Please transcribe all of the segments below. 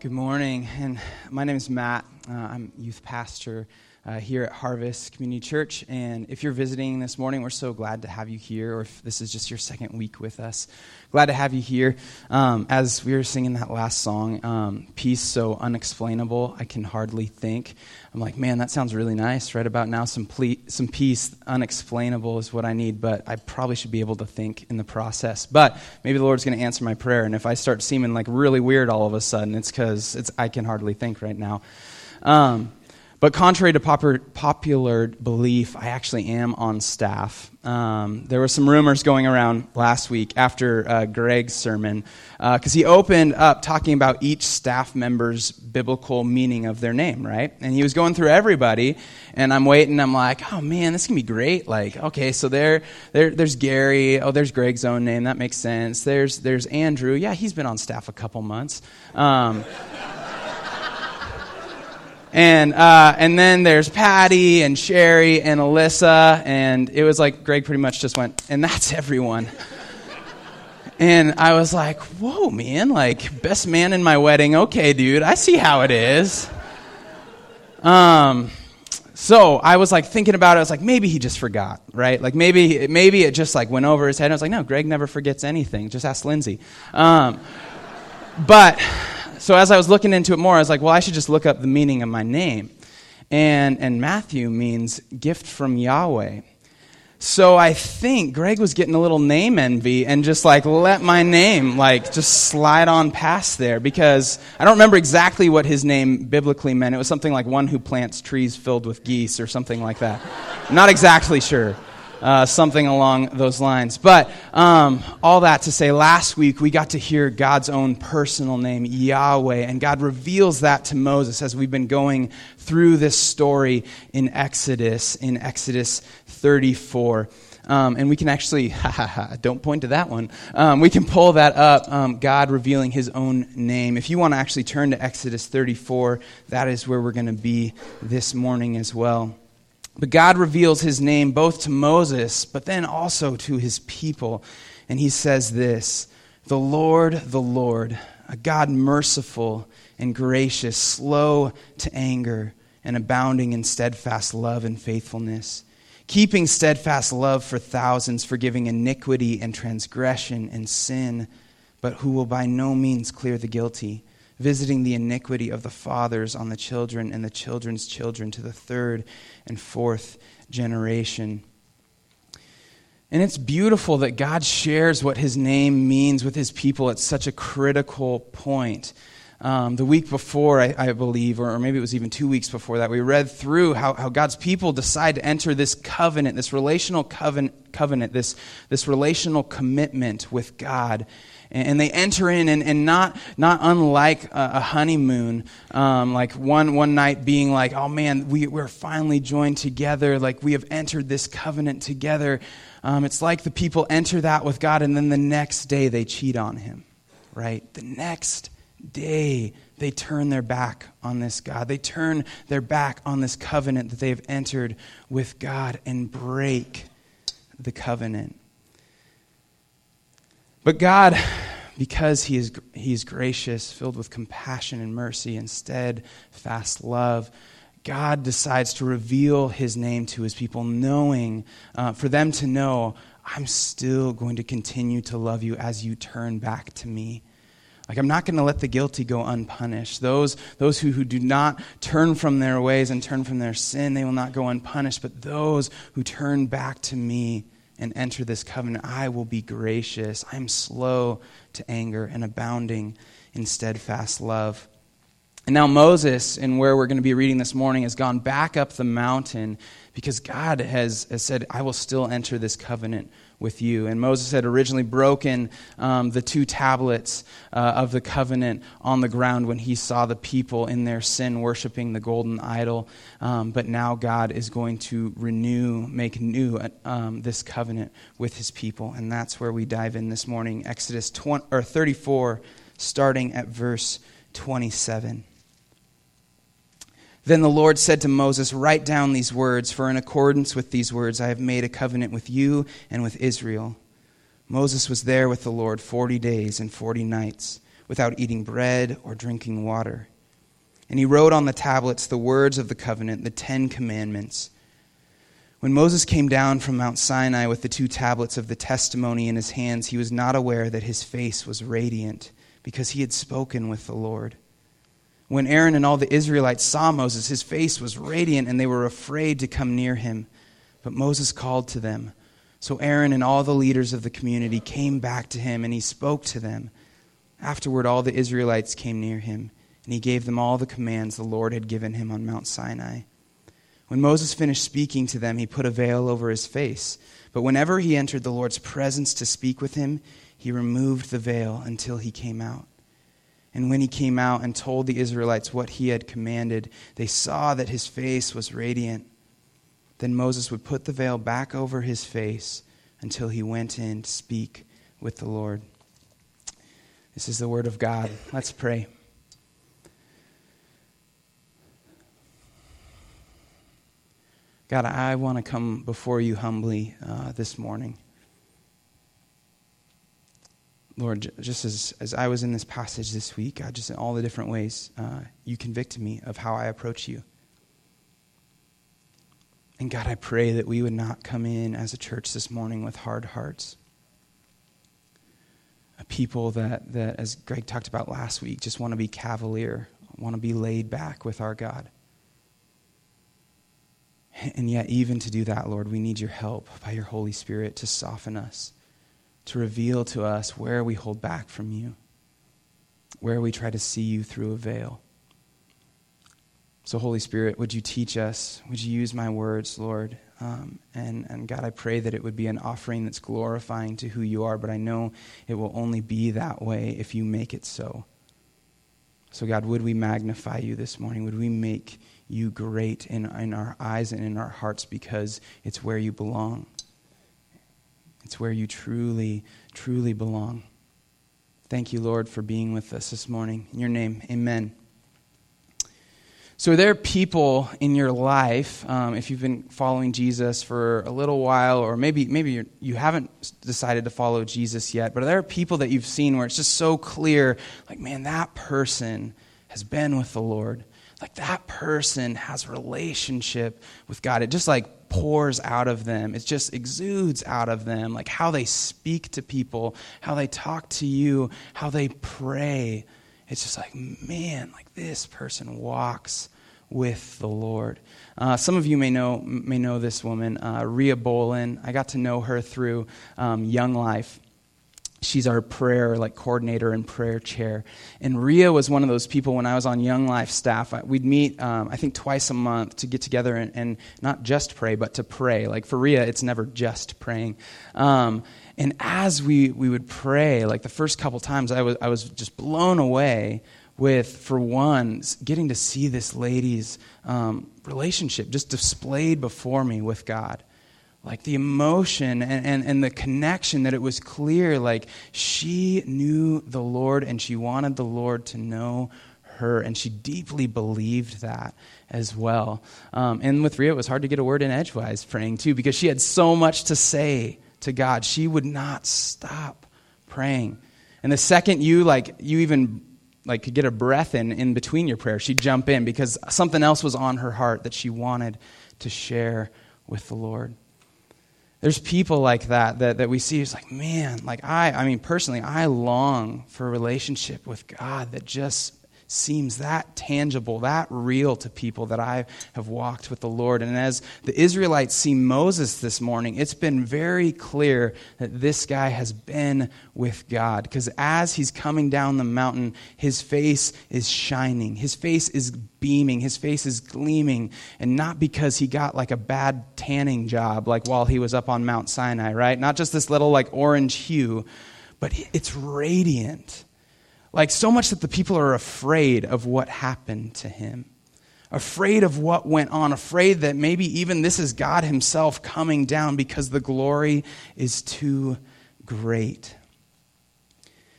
Good morning, and my name is Matt. Uh, I'm youth pastor uh, here at Harvest Community Church. And if you're visiting this morning, we're so glad to have you here, or if this is just your second week with us, glad to have you here. Um, as we were singing that last song, um, Peace So Unexplainable, I Can Hardly Think. I'm like, man, that sounds really nice. Right about now, some, ple- some peace, unexplainable is what I need, but I probably should be able to think in the process. But maybe the Lord's going to answer my prayer. And if I start seeming like really weird all of a sudden, it's because I can hardly think right now. Um, but contrary to popular belief, I actually am on staff. Um, there were some rumors going around last week after uh, Greg's sermon, because uh, he opened up talking about each staff member's biblical meaning of their name, right? And he was going through everybody, and I'm waiting. I'm like, oh man, this can be great. Like, okay, so there, there, there's Gary. Oh, there's Greg's own name. That makes sense. There's, there's Andrew. Yeah, he's been on staff a couple months. Um, and, uh, and then there's Patty and Sherry and Alyssa. And it was like Greg pretty much just went, and that's everyone. and I was like, whoa, man, like, best man in my wedding. Okay, dude, I see how it is. Um, so I was like thinking about it. I was like, maybe he just forgot, right? Like maybe, maybe it just like went over his head. I was like, no, Greg never forgets anything. Just ask Lindsay. Um, but so as I was looking into it more, I was like, well, I should just look up the meaning of my name. And, and Matthew means gift from Yahweh. So I think Greg was getting a little name envy and just like let my name like just slide on past there because I don't remember exactly what his name biblically meant. It was something like one who plants trees filled with geese or something like that. Not exactly sure uh, something along those lines. But um, all that to say, last week we got to hear God's own personal name, Yahweh, and God reveals that to Moses as we've been going through this story in Exodus, in Exodus 34. Um, and we can actually, ha ha ha, don't point to that one. Um, we can pull that up, um, God revealing his own name. If you want to actually turn to Exodus 34, that is where we're going to be this morning as well. But God reveals his name both to Moses, but then also to his people. And he says this The Lord, the Lord, a God merciful and gracious, slow to anger, and abounding in steadfast love and faithfulness, keeping steadfast love for thousands, forgiving iniquity and transgression and sin, but who will by no means clear the guilty visiting the iniquity of the fathers on the children and the children's children to the third and fourth generation. And it's beautiful that God shares what his name means with his people at such a critical point. Um, the week before, I, I believe, or, or, maybe it was even two weeks before that, we read through how, how God's people decide to enter this covenant, this relational covenant, covenant this, this relational commitment with God and they enter in and, and not, not unlike a, honeymoon um, like one, one night being like oh man we, we're finally joined together. Like we have entered this covenant together. Um, it's like the people enter that with god and then the next day they cheat on him right? The next day they turn their back on this god. They turn their back on this covenant that they have entered with god and break the covenant. But God, because he is, he is gracious, filled with compassion and mercy and steadfast love, God decides to reveal his name to his people, knowing, uh, for them to know, I'm still going to continue to love you as you turn back to me. Like, I'm not going to let the guilty go unpunished. Those, those who, who do not turn from their ways and turn from their sin, they will not go unpunished. But those who turn back to me, and enter this covenant, I will be gracious. I am slow to anger and abounding in steadfast love. And now Moses, in where we're going to be reading this morning, has gone back up the mountain because God has, has said, I will still enter this covenant with you. And Moses had originally broken um, the two tablets uh, of the covenant on the ground when he saw the people in their sin worshiping the golden idol. Um, but now God is going to renew, make new um, this covenant with his people. And that's where we dive in this morning Exodus 20, or 34, starting at verse 27. Then the Lord said to Moses, Write down these words, for in accordance with these words I have made a covenant with you and with Israel. Moses was there with the Lord forty days and forty nights without eating bread or drinking water. And he wrote on the tablets the words of the covenant, the Ten Commandments. When Moses came down from Mount Sinai with the two tablets of the testimony in his hands, he was not aware that his face was radiant, because he had spoken with the Lord. When Aaron and all the Israelites saw Moses, his face was radiant, and they were afraid to come near him. But Moses called to them. So Aaron and all the leaders of the community came back to him, and he spoke to them. Afterward, all the Israelites came near him, and he gave them all the commands the Lord had given him on Mount Sinai. When Moses finished speaking to them, he put a veil over his face. But whenever he entered the Lord's presence to speak with him, he removed the veil until he came out. And when he came out and told the Israelites what he had commanded, they saw that his face was radiant. Then Moses would put the veil back over his face until he went in to speak with the Lord. This is the word of God. Let's pray. God, I want to come before you humbly uh, this morning. Lord, just as, as I was in this passage this week, God, just in all the different ways, uh, you convicted me of how I approach you. And God, I pray that we would not come in as a church this morning with hard hearts. A people that, that, as Greg talked about last week, just want to be cavalier, want to be laid back with our God. And yet, even to do that, Lord, we need your help by your Holy Spirit to soften us, to reveal to us where we hold back from you, where we try to see you through a veil. So, Holy Spirit, would you teach us? Would you use my words, Lord? Um, and, and God, I pray that it would be an offering that's glorifying to who you are, but I know it will only be that way if you make it so. So, God, would we magnify you this morning? Would we make you great in, in our eyes and in our hearts because it's where you belong? It's where you truly, truly belong. Thank you, Lord, for being with us this morning. In your name, amen. So, are there people in your life, um, if you've been following Jesus for a little while, or maybe, maybe you have not decided to follow Jesus yet, but are there people that you've seen where it's just so clear, like, man, that person has been with the Lord? Like, that person has a relationship with God. It just like pours out of them, it just exudes out of them, like how they speak to people, how they talk to you, how they pray it's just like, man, like this person walks with the Lord. Uh, some of you may know may know this woman, uh, Ria Bolin. I got to know her through um, Young Life. She's our prayer like coordinator and prayer chair. And Ria was one of those people when I was on Young Life staff. We'd meet, um, I think, twice a month to get together and, and, not just pray, but to pray. Like for Ria, it's never just praying. Um, and as we, we would pray, like the first couple times, I was, I was just blown away with, for one, getting to see this lady's um, relationship just displayed before me with God. Like the emotion and, and, and the connection that it was clear, like she knew the Lord and she wanted the Lord to know her, and she deeply believed that as well. Um, and with Ria, it was hard to get a word in edgewise praying too, because she had so much to say to God. She would not stop praying. And the second you like you even like could get a breath in in between your prayers, she'd jump in because something else was on her heart that she wanted to share with the Lord. There's people like that that, that we see. It's like, man, like I, I mean, personally, I long for a relationship with God that just seems that tangible, that real to people that I have walked with the Lord. And as the Israelites see Moses this morning, it's been very clear that this guy has been with God. Because as he's coming down the mountain, his face is shining, his face is beaming, his face is gleaming. And not because he got like a bad tanning job, like while he was up on Mount Sinai, right? Not just this little like orange hue, but it's radiant like, so much that the people are afraid of what happened to him, afraid of what went on, afraid that maybe even this is God Himself coming down because the glory is too great.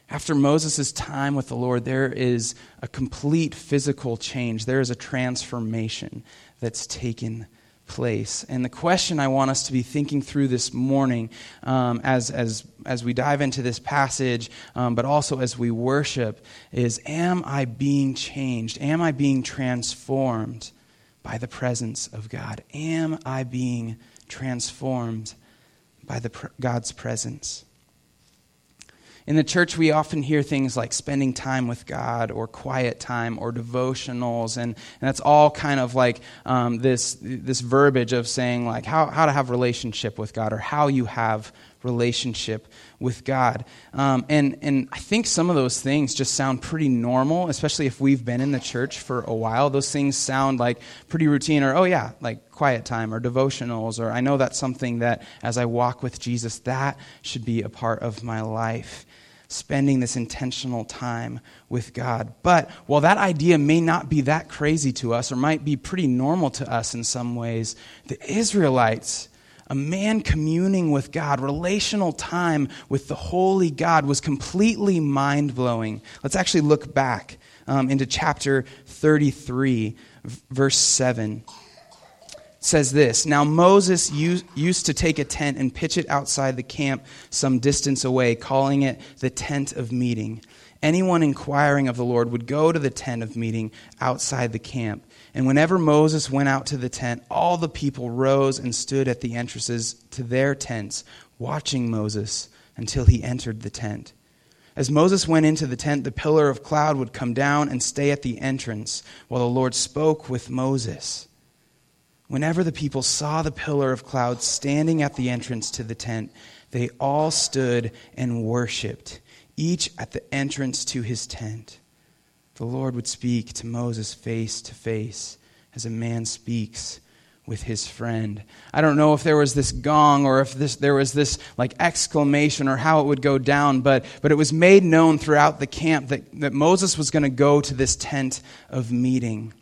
After Moses' time with the Lord, there is a complete physical change. There is a transformation that's taken place. And the question I want us to be thinking through this morning um, as, as, as we dive into this passage, um, but also as we worship, is Am I being changed? Am I being transformed by the presence of God? Am I being transformed by the, God's presence? In the church, we often hear things like spending time with God or quiet time or devotionals, and, and that's all kind of like um, this, this verbiage of saying like how, how to have relationship with God or how you have relationship with God. Um, and, and I think some of those things just sound pretty normal, especially if we've been in the church for a while. Those things sound like pretty routine, or, oh, yeah, like quiet time or devotionals, or I know that's something that as I walk with Jesus, that should be a part of my life spending this intentional time with God. But while that idea may not be that crazy to us or might be pretty normal to us in some ways, the Israelites, a man communing with God, relational time with the holy God, was completely mind blowing. Let's actually look back um, into chapter 33, verse 7 says this Now Moses used, used to take a tent and pitch it outside the camp some distance away, calling it the tent of meeting. Anyone inquiring of the Lord would go to the tent of meeting outside the camp. And whenever Moses went out to the tent, all the people rose and stood at the entrances to their tents, watching Moses until he entered the tent. As Moses went into the tent, the pillar of cloud would come down and stay at the entrance while the Lord spoke with Moses. Whenever the people saw the pillar of cloud standing at the entrance to the tent, they all stood and worshiped, each at the entrance to his tent. The Lord would speak to Moses face to face as a man speaks with his friend. I don't know if there was this gong or if this, there was this like exclamation or how it would go down, but, but it was made known throughout the camp that, that Moses was going to go to this tent of meeting.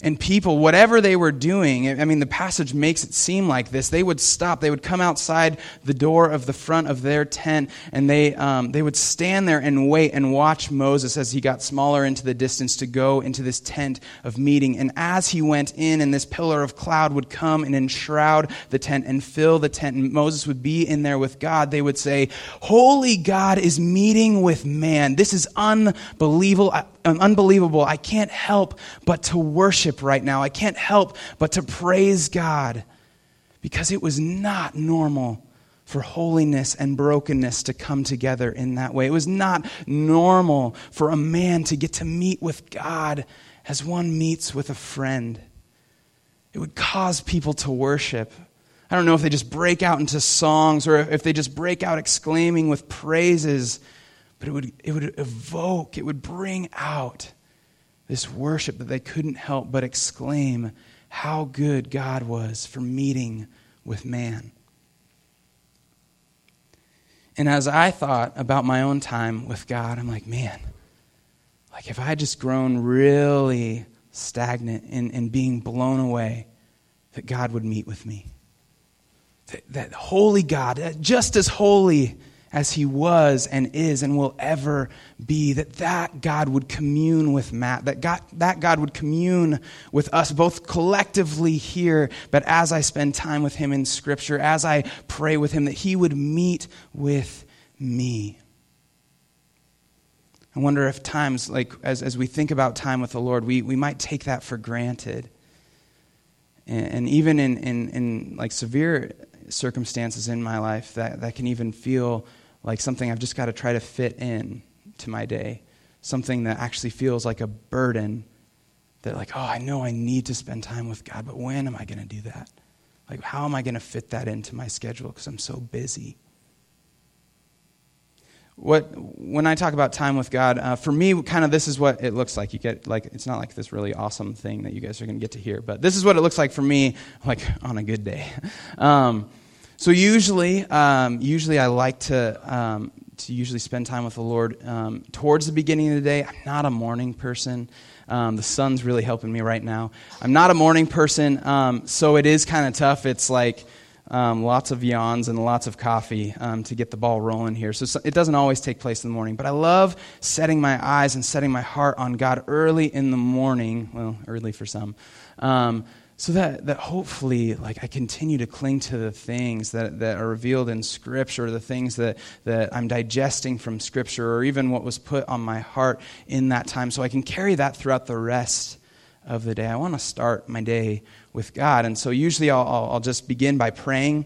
And people, whatever they were doing, I mean, the passage makes it seem like this. They would stop. They would come outside the door of the front of their tent, and they, um, they would stand there and wait and watch Moses as he got smaller into the distance to go into this tent of meeting. And as he went in, and this pillar of cloud would come and enshroud the tent and fill the tent, and Moses would be in there with God, they would say, Holy God is meeting with man. This is unbelievable. Unbelievable. I can't help but to worship worship right now. I can't help but to praise God because it was not normal for holiness and brokenness to come together in that way. It was not normal for a man to get to meet with God as one meets with a friend. It would cause people to worship. I don't know if they just break out into songs or if they just break out exclaiming with praises, but it would, it would evoke, it would bring out this worship that they couldn't help but exclaim how good God was for meeting with man. And as I thought about my own time with God, I'm like, man, like if I had just grown really stagnant in, in being blown away, that God would meet with me. That, that holy God, just as holy as he was and is and will ever be that that god would commune with matt that god, that god would commune with us both collectively here but as i spend time with him in scripture as i pray with him that he would meet with me. I wonder if times like as, as we think about time with the lord we, we might take that for granted. And, and even in, in, in like severe circumstances in my life that, that can even feel like something I've just got to try to fit in to my day, something that actually feels like a burden that, like, oh, I know I need to spend time with God, but when am I going to do that? Like, how am I going to fit that into my schedule because I'm so busy? What, when I talk about time with God, uh, for me, kind of this is what it looks like. You get like it's not like this really awesome thing that you guys are going to get to hear, but this is what it looks like for me, like on a good day. Um, so usually, um, usually I like to um, to usually spend time with the Lord um, towards the beginning of the day. I'm not a morning person. Um, the sun's really helping me right now. I'm not a morning person, um, so it is kind of tough. It's like um, lots of yawns and lots of coffee to get the ball rolling here. So it doesn't always take place in the morning. But I love setting my eyes and setting my heart on God early in the morning. Well, early for some so that, that hopefully like i continue to cling to the things that, that are revealed in scripture the things that, that i'm digesting from scripture or even what was put on my heart in that time. So i can carry that throughout the rest of the day. I want to start my day with god. And so usually i'll, I'll, I'll just begin by praying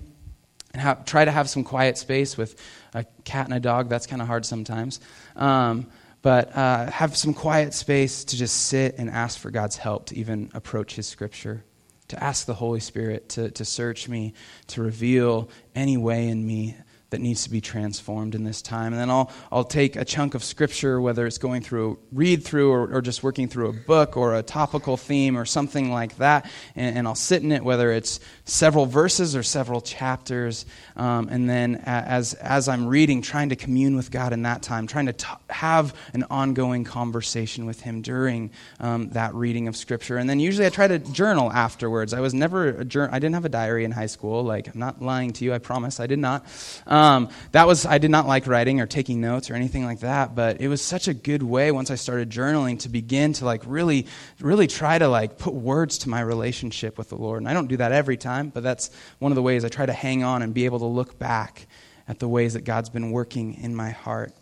and have, try to have some quiet space with a cat and a dog. That's kind of hard sometimes. Um, but uh, have some quiet space to just sit and ask for god's help to even approach his scripture to ask the Holy Spirit to, to search me, to reveal any way in me that needs to be transformed in this time. And then I'll, I'll take a chunk of scripture, whether it's going through a read through or, or just working through a book or a topical theme or something like that, and, and I'll sit in it, whether it's several verses or several chapters. Um, and then as, as I'm reading, trying to commune with God in that time, trying to t- have an ongoing conversation with Him during um, that reading of scripture. And then usually I try to journal afterwards. I was never a I didn't have a diary in high school. Like, I'm not lying to you, I promise, I did not. Um, um, that was, I did not like writing or taking notes or anything like that, but it was such a good way once I started journaling to begin to like really, really try to like put words to my relationship with the Lord. And I don't do that every time, but that's one of the ways I try to hang on and be able to look back at the ways that God's been working in my heart.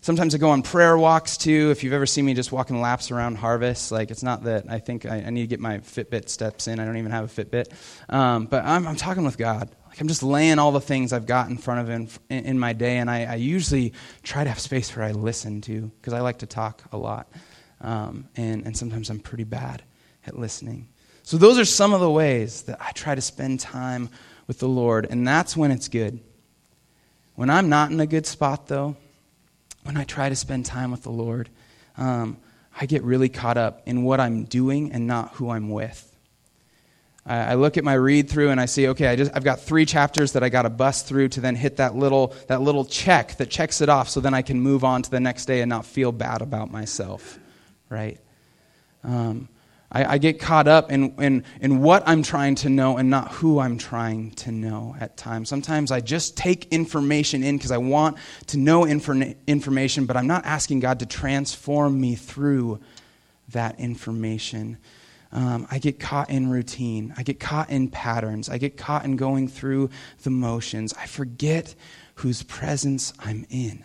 Sometimes I go on prayer walks too. If you've ever seen me just walking laps around Harvest, like it's not that I think I, I need to get my Fitbit steps in. I don't even have a Fitbit. Um, but I'm, I'm talking with God. Like I'm just laying all the things I've got in front of in, in my day, and I, I, usually try to have space where I listen to because I like to talk a lot, um, and, and sometimes I'm pretty bad at listening. So those are some of the ways that I try to spend time with the Lord, and that's when it's good. When I'm not in a good spot, though, when I try to spend time with the Lord, um, I get really caught up in what I'm doing and not who I'm with. I look at my read through and I see, okay, I just, I've got three chapters that I got to bust through to then hit that little, that little check that checks it off so then I can move on to the next day and not feel bad about myself, right? Um, I, I, get caught up in, in, in what I'm trying to know and not who I'm trying to know at times. Sometimes I just take information in because I want to know infor- information, but I'm not asking God to transform me through that information. Um, I get caught in routine. I get caught in patterns. I get caught in going through the motions. I forget whose presence I'm in.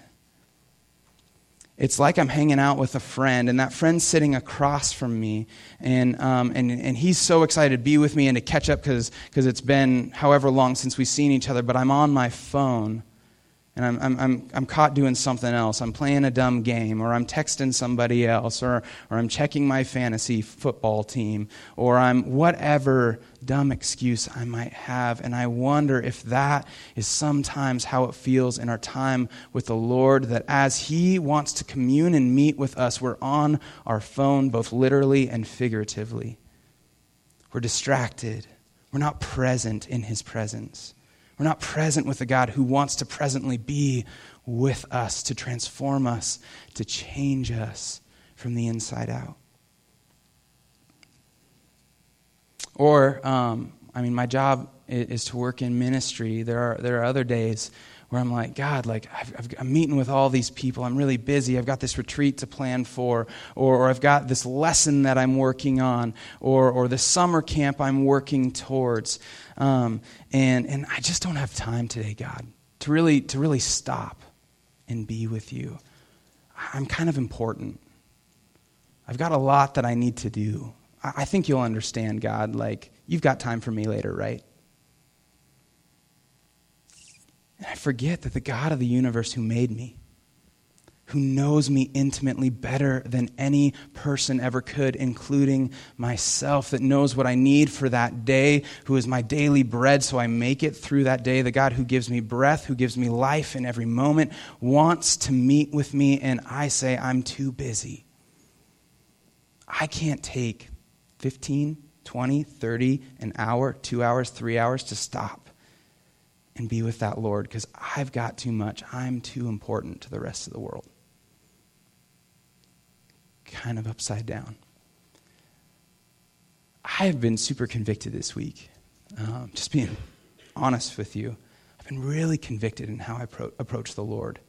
It's like I'm hanging out with a friend, and that friend's sitting across from me, and, um, and, and he's so excited to be with me and to catch up because it's been however long since we've seen each other, but I'm on my phone and I'm, I'm, I'm, I'm caught doing something else. I'm playing a dumb game, or I'm texting somebody else, or, or I'm checking my fantasy football team, or I'm whatever dumb excuse I might have. And I wonder if that is sometimes how it feels in our time with the Lord, that as He wants to commune and meet with us, we're on our phone, both literally and figuratively. We're distracted, we're not present in His presence. We're not present with a God who wants to presently be with us, to transform us, to change us from the inside out. Or, um, I mean, my job is, to work in ministry. There are, there are other days where I'm like, God, like i am meeting with all these people. I'm really busy. I've got this retreat to plan for, or, or I've got this lesson that I'm working on, or, or the summer camp I'm working towards. Um, and, and I just don't have time today, God, to really, to really stop and be with you. I'm kind of important. I've got a lot that I need to do. I, I think you'll understand, God. Like, you've got time for me later, right? And I forget that the God of the universe who made me, who knows me intimately better than any person ever could, including myself, that knows what I need for that day, who is my daily bread so I make it through that day, the God who gives me breath, who gives me life in every moment, wants to meet with me, and I say, I'm too busy. I can't take 15, 20, 30, an hour, two hours, three hours to stop and be with that Lord because I've got too much. I'm too important to the rest of the world. Kind of upside down. I have been super convicted this week. Um, just being honest with you, I've been really convicted in how I pro- approach the Lord.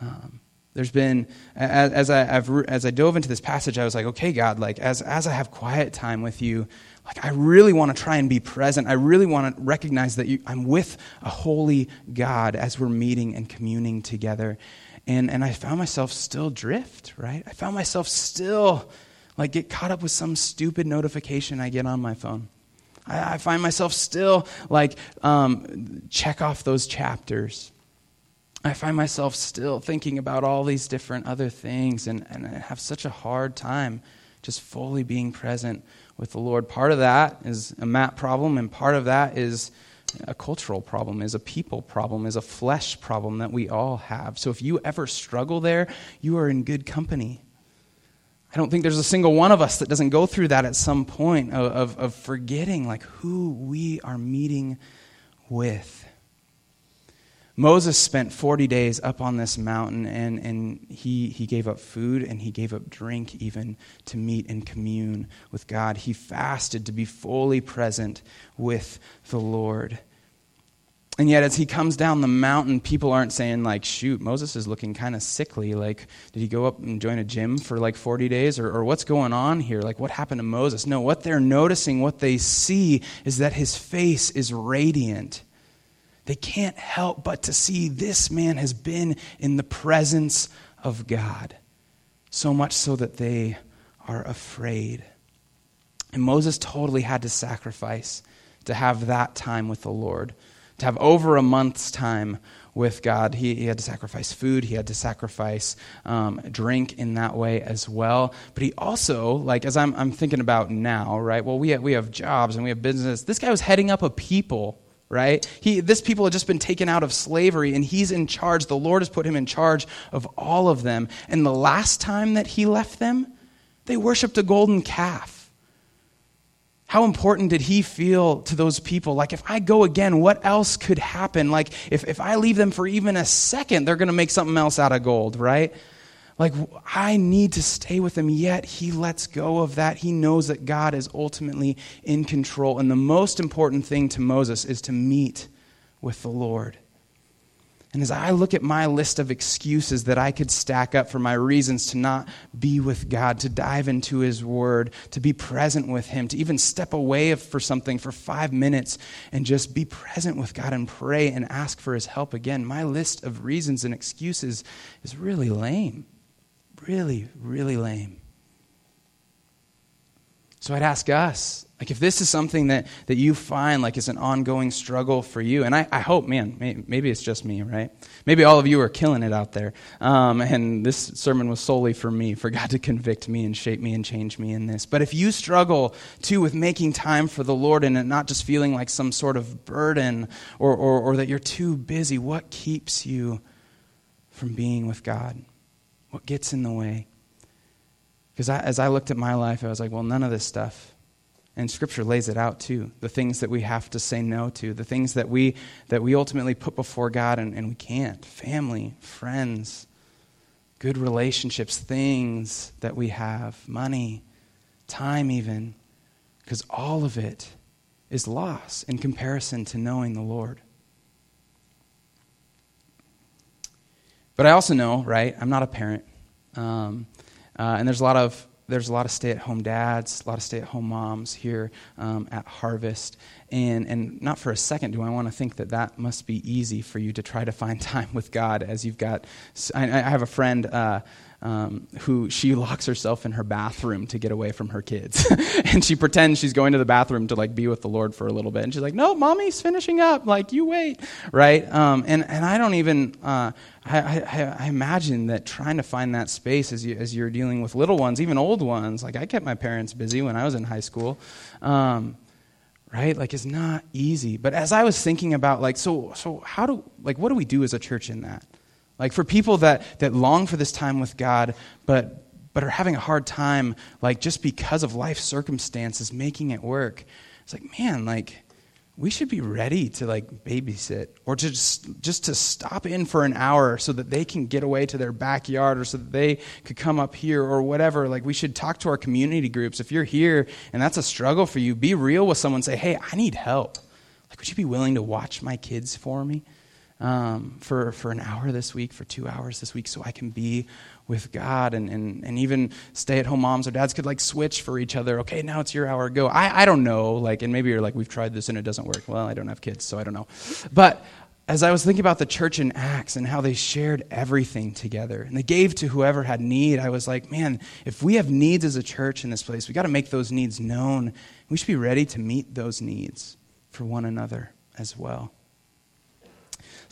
Um, There's been, as, I, I've, as I dove into this passage, I was like, okay, God, like as, as I have quiet time with you, like I really want to try and be present. I really want to recognize that you, I'm with a holy God as we're meeting and communing together. And, and I found myself still drift, right? I found myself still like get caught up with some stupid notification I get on my phone. I, I find myself still like um, check off those chapters I find myself still thinking about all these different other things and, and I have such a hard time just fully being present with the Lord. Part of that is a Matt problem, and part of that is a cultural problem, is a people problem, is a flesh problem that we all have. So if you ever struggle there, you are in good company. I don't think there's a single one of us that doesn't go through that at some point of, of, of forgetting like who we are meeting with. Moses spent 40 days up on this mountain and, and he, he gave up food and he gave up drink even to meet and commune with God. He fasted to be fully present with the Lord. And yet, as he comes down the mountain, people aren't saying, like, shoot, Moses is looking kind of sickly. Like, did he go up and join a gym for like 40 days? Or, or what's going on here? Like, what happened to Moses? No, what they're noticing, what they see, is that his face is radiant they can't help but to see this man has been in the presence of God, so much so that they are afraid. And Moses totally had to sacrifice to have that time with the Lord, to have over a month's time with God. He, he had to sacrifice food, he had to sacrifice um, drink in that way as well. But he also, like, as I'm, I'm thinking about now, right? Well, we have, we have jobs and we have business. This guy was heading up a people right? He, this people had just been taken out of slavery, and he's in charge. The Lord has put him in charge of all of them. And the last time that he left them, they worshiped a golden calf. How important did he feel to those people? Like, if I go again, what else could happen? Like, if, if I leave them for even a second, they're going to make something else out of gold, right? Like, I need to stay with him, yet he lets go of that. He knows that God is ultimately in control. And the most important thing to Moses is to meet with the Lord. And as I look at my list of excuses that I could stack up for my reasons to not be with God, to dive into His Word, to be present with Him, to even step away for something for five minutes and just be present with God and pray and ask for His help again, my list of reasons and excuses is really lame really, really lame. So I'd ask us, like, if this is something that, that you find like is an ongoing struggle for you, and I, I hope, man, may, maybe it's just me, right? Maybe all of you are killing it out there. Um, and this sermon was solely for me, for God to convict me and shape me and change me in this. But if you struggle too with making time for the Lord and not just feeling like some sort of burden or, or, or that you're too busy, what keeps you from being with God? What gets in the way? Because as I looked at my life, I was like, well, none of this stuff. And Scripture lays it out too. The things that we have to say no to, the things that we, that we ultimately put before God and, and we can't. Family, friends, good relationships, things that we have, money, time, even. Because all of it is loss in comparison to knowing the Lord. But I also know, right, I'm not a parent. Um, uh, and there's a lot of there's a lot of stay-at-home dads, a lot of stay-at-home moms here um, at Harvest, and and not for a second do I want to think that that must be easy for you to try to find time with God as you've got. I, I have a friend. Uh, um, who she locks herself in her bathroom to get away from her kids. and she pretends she's going to the bathroom to like be with the Lord for a little bit. And she's like, no, mommy's finishing up. Like, you wait. Right? Um, and, and I don't even, uh, I, I, I, imagine that trying to find that space as, you, as you're dealing with little ones, even old ones, like I kept my parents busy when I was in high school. Um, right like is not easy but as i was thinking about like so so how do like what do we do as a church in that like for people that, that long for this time with God, but, but are having a hard time, like just because of life circumstances, making it work. It's like, man, like we should be ready to like babysit or to just, just to stop in for an hour so that they can get away to their backyard or so that they could come up here or whatever. Like we should talk to our community groups. If you're here and that's a struggle for you be real with someone. Say hey i need help. Like would you be willing to watch my kids for me um, for, for an hour this week, for two hours this week, so I can be with God. And, and, and even stay at home moms or dads could like switch for each other. Okay, now it's your hour, go. I, I don't know. Like, and maybe you're like, we've tried this and it doesn't work. Well, I don't have kids, so I don't know. But as I was thinking about the church in Acts and how they shared everything together and they gave to whoever had need, I was like, man, if we have needs as a church in this place, we got to make those needs known. We should be ready to meet those needs for one another as well.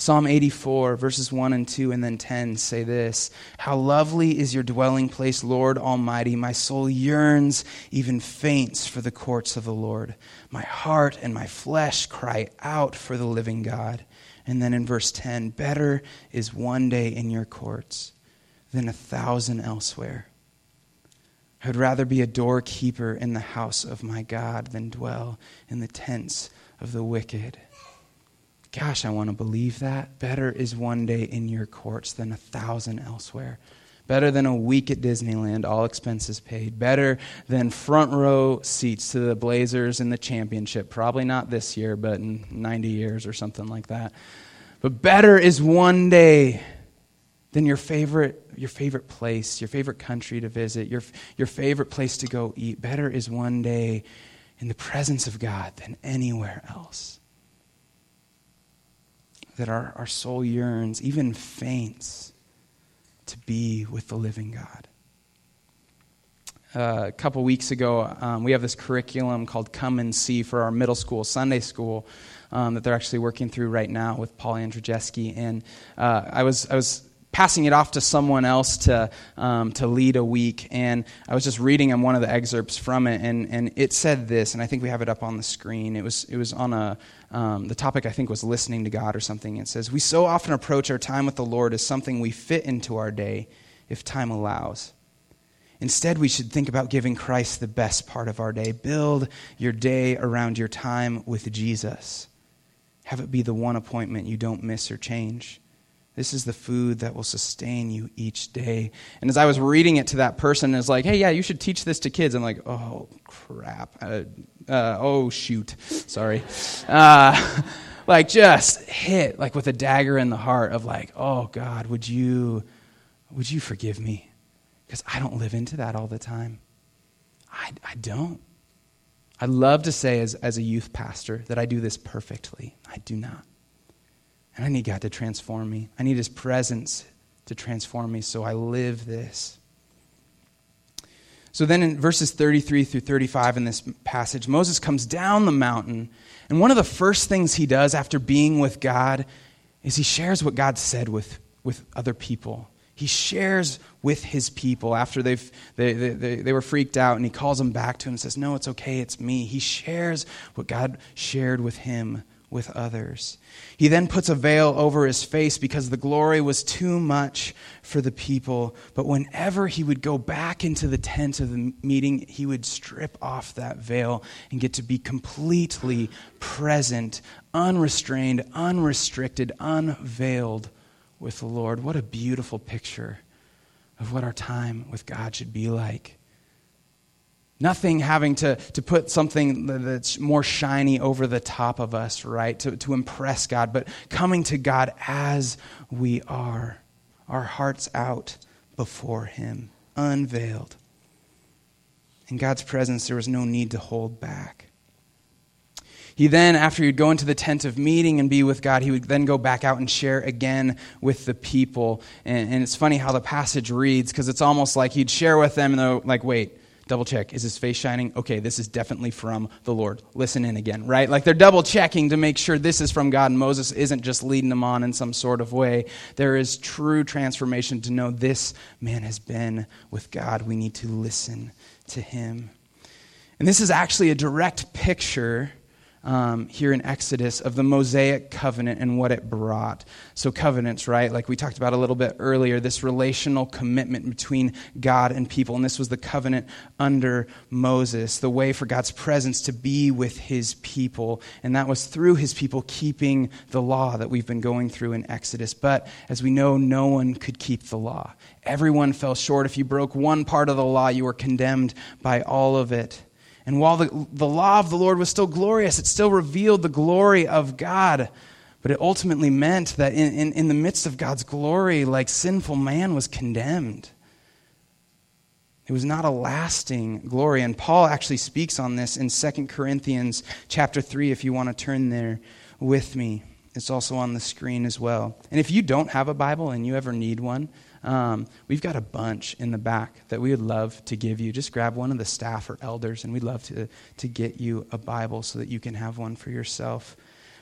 Psalm 84, verses 1 and 2, and then 10 say this How lovely is your dwelling place, Lord Almighty! My soul yearns, even faints, for the courts of the Lord. My heart and my flesh cry out for the living God. And then in verse 10, better is one day in your courts than a thousand elsewhere. I would rather be a doorkeeper in the house of my God than dwell in the tents of the wicked. Gosh, I want to believe that. Better is one day in your courts than a thousand elsewhere. Better than a week at Disneyland, all expenses paid. Better than front row seats to the Blazers in the championship. Probably not this year, but in 90 years or something like that. But better is one day than your favorite, your favorite place, your favorite country to visit, your, your favorite place to go eat. Better is one day in the presence of God than anywhere else. That our, our soul yearns, even faints to be with the living God. Uh, a couple weeks ago, um, we have this curriculum called Come and See for our middle school, Sunday school, um, that they're actually working through right now with Paul Andrzejewski. And uh, I, was, I was passing it off to someone else to, um, to lead a week, and I was just reading him one of the excerpts from it, and, and it said this, and I think we have it up on the screen. It was, it was on a, um, the topic I think was listening to God or something. It says, We so often approach our time with the Lord as something we fit into our day if time allows. Instead, we should think about giving Christ the best part of our day. Build your day around your time with Jesus. Have it be the one appointment you don't miss or change. This is the food that will sustain you each day. And as I was reading it to that person, it's like, hey, yeah, you should teach this to kids. I'm like, oh, crap. Uh, uh, oh, shoot. Sorry. Uh, like, just hit, like, with a dagger in the heart of, like, oh, God, would you, would you forgive me? Because I don't live into that all the time. I, I don't. I love to say as, as a youth pastor that I do this perfectly. I do not. And I need God to transform me. I need His presence to transform me so I live this. So then in verses 33 through 35 in this passage, Moses comes down the mountain, and one of the first things he does after being with God is he shares what God said with, with other people. He shares with his people after they've, they, they, they, were freaked out, and he calls them back to him and says, No, it's okay, it's me. He shares what God shared with him with others. He then puts a veil over his face because the glory was too much for the people. But whenever he would go back into the tent of the meeting, he would strip off that veil and get to be completely present, unrestrained, unrestricted, unveiled with the Lord. What a beautiful picture of what our time with God should be like. Nothing having to, to put something that's more shiny over the top of us, right? To, to impress God, but coming to God as we are, our hearts out before Him, unveiled. In God's presence, there was no need to hold back. He then, after he'd go into the tent of meeting and be with God, he would then go back out and share again with the people. And, and it's funny how the passage reads because it's almost like he'd share with them and they're like, wait, double check. Is his face shining? Okay, this is definitely from the Lord. Listen in again, right? Like they're double checking to make sure this is from God and Moses isn't just leading them on in some sort of way. There is true transformation to know this man has been with God. We need to listen to him. And this is actually a direct picture um, here in Exodus of the Mosaic covenant and what it brought. So, covenants, right? Like we talked about a little bit earlier, this relational commitment between God and people. And this was the covenant under Moses, the way for God's presence to be with his people. And that was through his people keeping the law that we've been going through in Exodus. But as we know, no one could keep the law. Everyone fell short. If you broke one part of the law, you were condemned by all of it. And while the, the law of the Lord was still glorious, it still revealed the glory of God. But it ultimately meant that in, in, in the midst of God's glory, like sinful man was condemned. It was not a lasting glory. And Paul actually speaks on this in 2 Corinthians chapter 3, if you want to turn there with me. It's also on the screen as well. And if you don't have a Bible and you ever need one, um, we've got a bunch in the back that we would love to give you. Just grab one of the staff or elders, and we'd love to, to get you a Bible so that you can have one for yourself.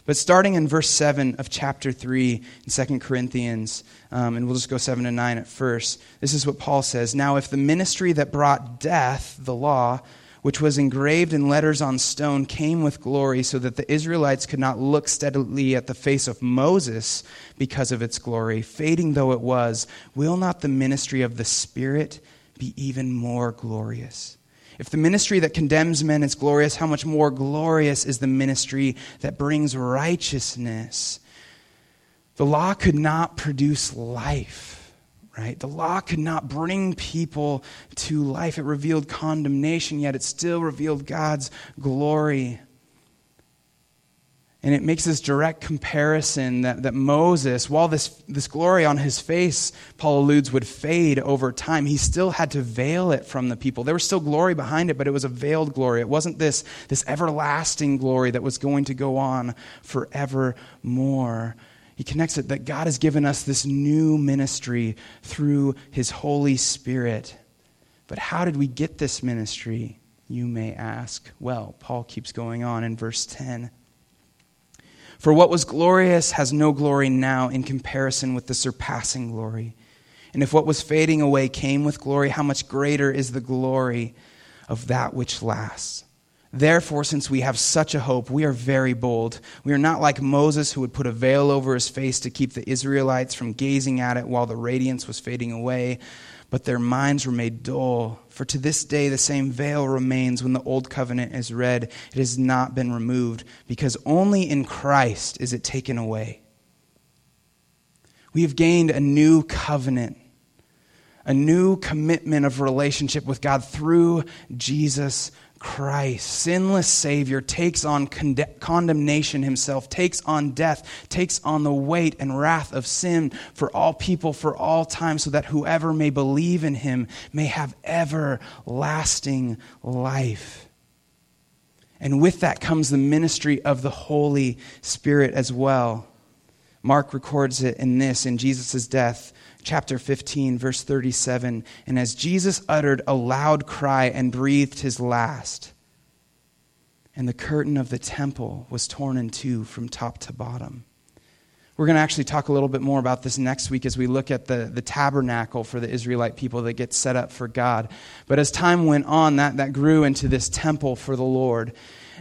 But starting in verse 7 of chapter 3 in 2 Corinthians, um, and we'll just go 7 to 9 at first, this is what Paul says Now, if the ministry that brought death, the law, which was engraved in letters on stone, came with glory, so that the Israelites could not look steadily at the face of Moses because of its glory, fading though it was, will not the ministry of the Spirit be even more glorious? If the ministry that condemns men is glorious, how much more glorious is the ministry that brings righteousness? The law could not produce life, right? The law could not bring people to life. It revealed condemnation, yet it still revealed God's glory. And it makes this direct comparison that, that Moses, while this, this glory on his face, Paul alludes, would fade over time, he still had to veil it from the people. There was still glory behind it, but it was a veiled glory. It wasn't this, this everlasting glory that was going to go on forevermore. He connects it that God has given us this new ministry through his Holy Spirit. But how did we get this ministry? You may ask. Well, Paul keeps going on in verse 10. For what was glorious has no glory now in comparison with the surpassing glory. And if what was fading away came with glory, how much greater is the glory of that which lasts? Therefore, since we have such a hope, we are very bold. We are not like Moses, who would put a veil over his face to keep the Israelites from gazing at it while the radiance was fading away but their minds were made dull. For to this day the same veil remains when the old covenant is read. It has not been removed, because only in Christ is it taken away. We have gained a new covenant, a new commitment of relationship with God through Jesus Christ, sinless Savior, takes on con- condemnation himself, takes on death, takes on the weight and wrath of sin for all people for all time, so that whoever may believe in him may have everlasting life. And with that comes the ministry of the Holy Spirit as well. Mark records it in this in Jesus' death chapter 15, verse 37. And as Jesus uttered a loud cry and breathed his last, and the curtain of the temple was torn in two from top to bottom. We're going to actually talk a little bit more about this next week as we look at the, the tabernacle for the Israelite people that gets set up for God. But as time went on, that, that grew into this temple for the Lord.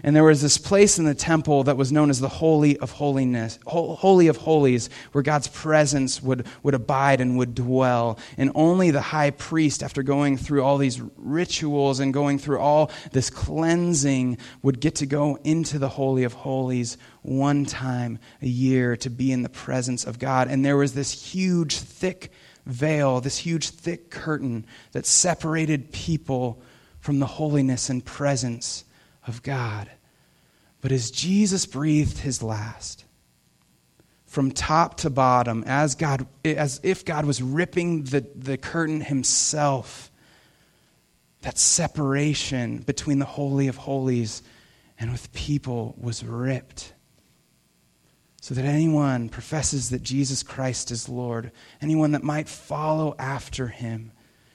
And there was this place in the temple that was known as the Holy of Holiness, Holy of Holies, where God's presence would, would abide and would dwell. And only the high priest, after going through all these rituals and going through all this cleansing, would get to go into the Holy of Holies one time a year to be in the presence of God. And there was this huge, thick veil, this huge, thick curtain that separated people from the holiness and presence of God. But as Jesus breathed his last, from top to bottom, as, God, as if God was ripping the, the curtain himself, that separation between the Holy of Holies and with people was ripped. So that anyone professes that Jesus Christ is Lord, anyone that might follow after him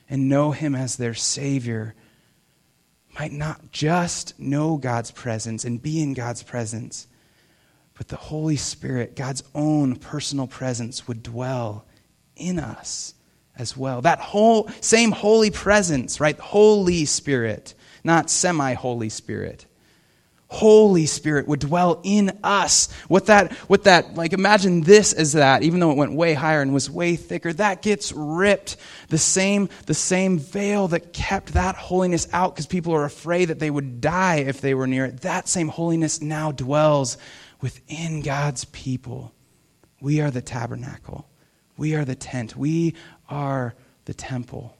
and know him as their Savior, might not just know God's presence and be in God's presence, but the Holy Spirit, God's own personal presence, would dwell in us as well. That whole same holy presence, right? Holy Spirit, not semi Holy Spirit. Holy Spirit would dwell in us. What that, what that, like imagine this as that, even though it went way higher and was way thicker, that gets ripped. The same, the same veil that kept that holiness out because people are afraid that they would die if they were near it. That same holiness now dwells within God's people. We are the tabernacle. We are the tent. We are the temple.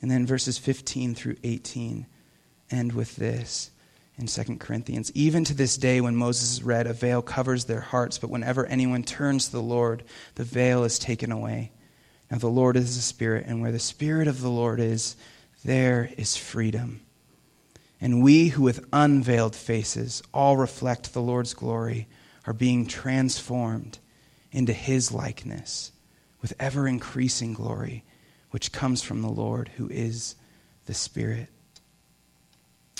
And then verses 15 through 18 end with this in 2 Corinthians. Even to this day, when Moses read, a veil covers their hearts, but whenever anyone turns to the Lord, the veil is taken away. Now, the Lord is the Spirit, and where the Spirit of the Lord is, there is freedom. And we who with unveiled faces all reflect the Lord's glory are being transformed into his likeness with ever increasing glory, which comes from the Lord who is the Spirit.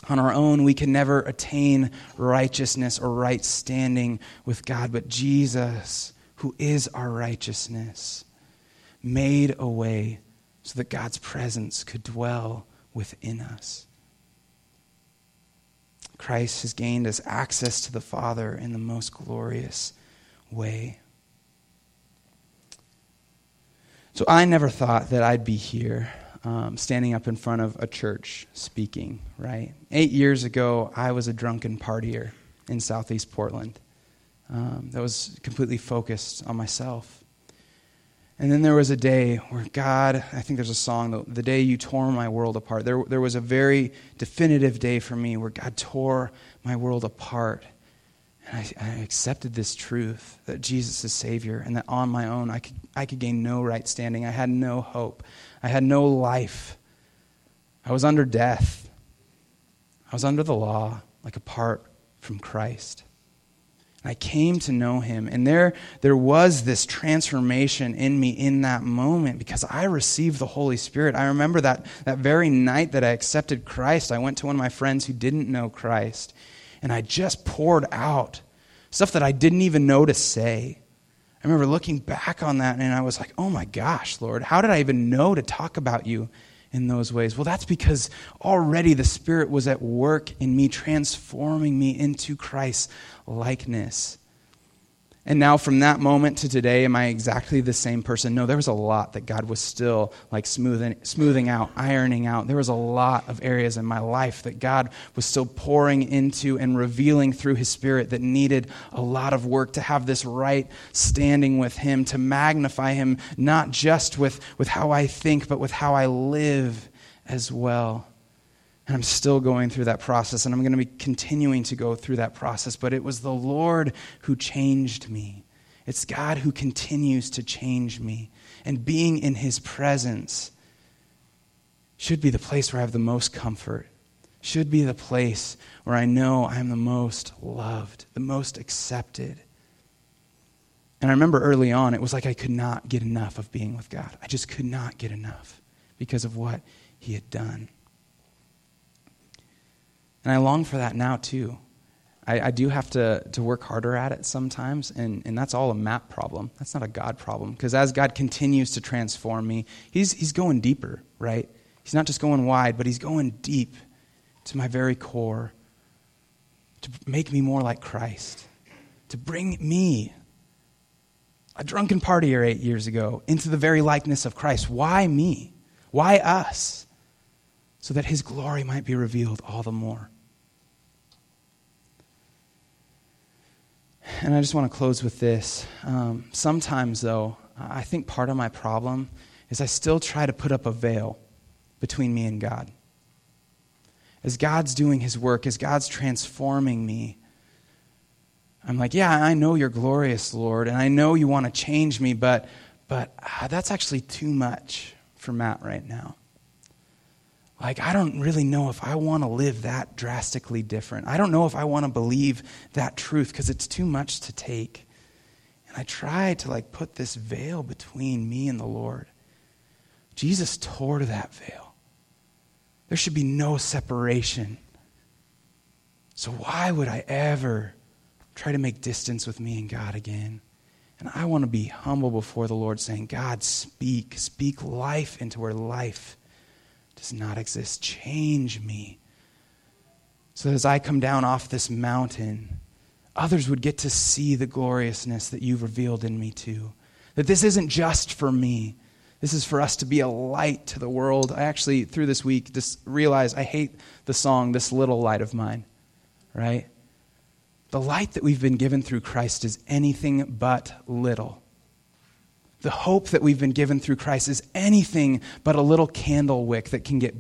On our own, we can never attain righteousness or right standing with God, but Jesus, who is our righteousness, made a way so that God's presence could dwell within us. Christ has gained us access to the Father in the most glorious way. So I never thought that I'd be here um, standing up in front of a church speaking, right? Eight years ago, I was a drunken partier in southeast Portland um, that was completely focused on myself. And then there was a day where God, I think there's a song, the, the, day you tore my world apart. There, there was a very definitive day for me where God tore my world apart. I, I accepted this truth that Jesus is Savior and that on my own I could, I could gain no right standing. I had no hope. I had no life. I was under death. I was under the law, like apart from Christ. And I came to know him. And there, there was this transformation in me in that moment because I received the Holy Spirit. I remember that, that very night that I accepted Christ, I went to one of my friends who didn't know Christ, and I just poured out stuff that I didn't even know to say. I remember looking back on that and I was like, oh my gosh, Lord, how did I even know to talk about you in those ways? Well, that's because already the Spirit was at work in me, transforming me into Christ's likeness. And now, from that moment to today, am I exactly the same person? No, there was a lot that God was still like smoothing, smoothing out, ironing out. There was a lot of areas in my life that God was still pouring into and revealing through His Spirit that needed a lot of work to have this right standing with Him, to magnify Him, not just with, with how I think, but with how I live as well. And I'm still going through that process, and I'm going to be continuing to go through that process. But it was the Lord who changed me. It's God who continues to change me. And being in His presence should be the place where I have the most comfort, should be the place where I know I'm the most loved, the most accepted. And I remember early on, it was like I could not get enough of being with God. I just could not get enough because of what He had done. And I long for that now too. I, I, do have to, to work harder at it sometimes, and, and that's all a Matt problem. That's not a God problem. Because as God continues to transform me, he's, he's going deeper, right? He's not just going wide, but He's going deep to my very core to make me more like Christ, to bring me, a drunken partier eight years ago, into the very likeness of Christ. Why me? Why us? So that His glory might be revealed all the more. And I just want to close with this. Um, sometimes, though, I think part of my problem is I still try to put up a veil between me and God. As God's doing His work, as God's transforming me, I'm like, yeah, I know you're glorious, Lord, and I know you want to change me, but, but uh, that's actually too much for Matt right now like, I don't really know if I want to live that drastically different. I don't know if I want to believe that truth because it's too much to take. And I try to like put this veil between me and the Lord. Jesus tore that veil. There should be no separation. So why would I ever try to make distance with me and God again? And I want to be humble before the Lord, saying, God, speak, speak life into where life does not exist. Change me. So that as I come down off this mountain, others would get to see the gloriousness that you've revealed in me too. That this isn't just for me. This is for us to be a light to the world. I actually, through this week, just realized I hate the song, This Little Light of Mine, right? The light that we've been given through Christ is anything but little the hope that we've been given through Christ is anything but a little candle wick that can get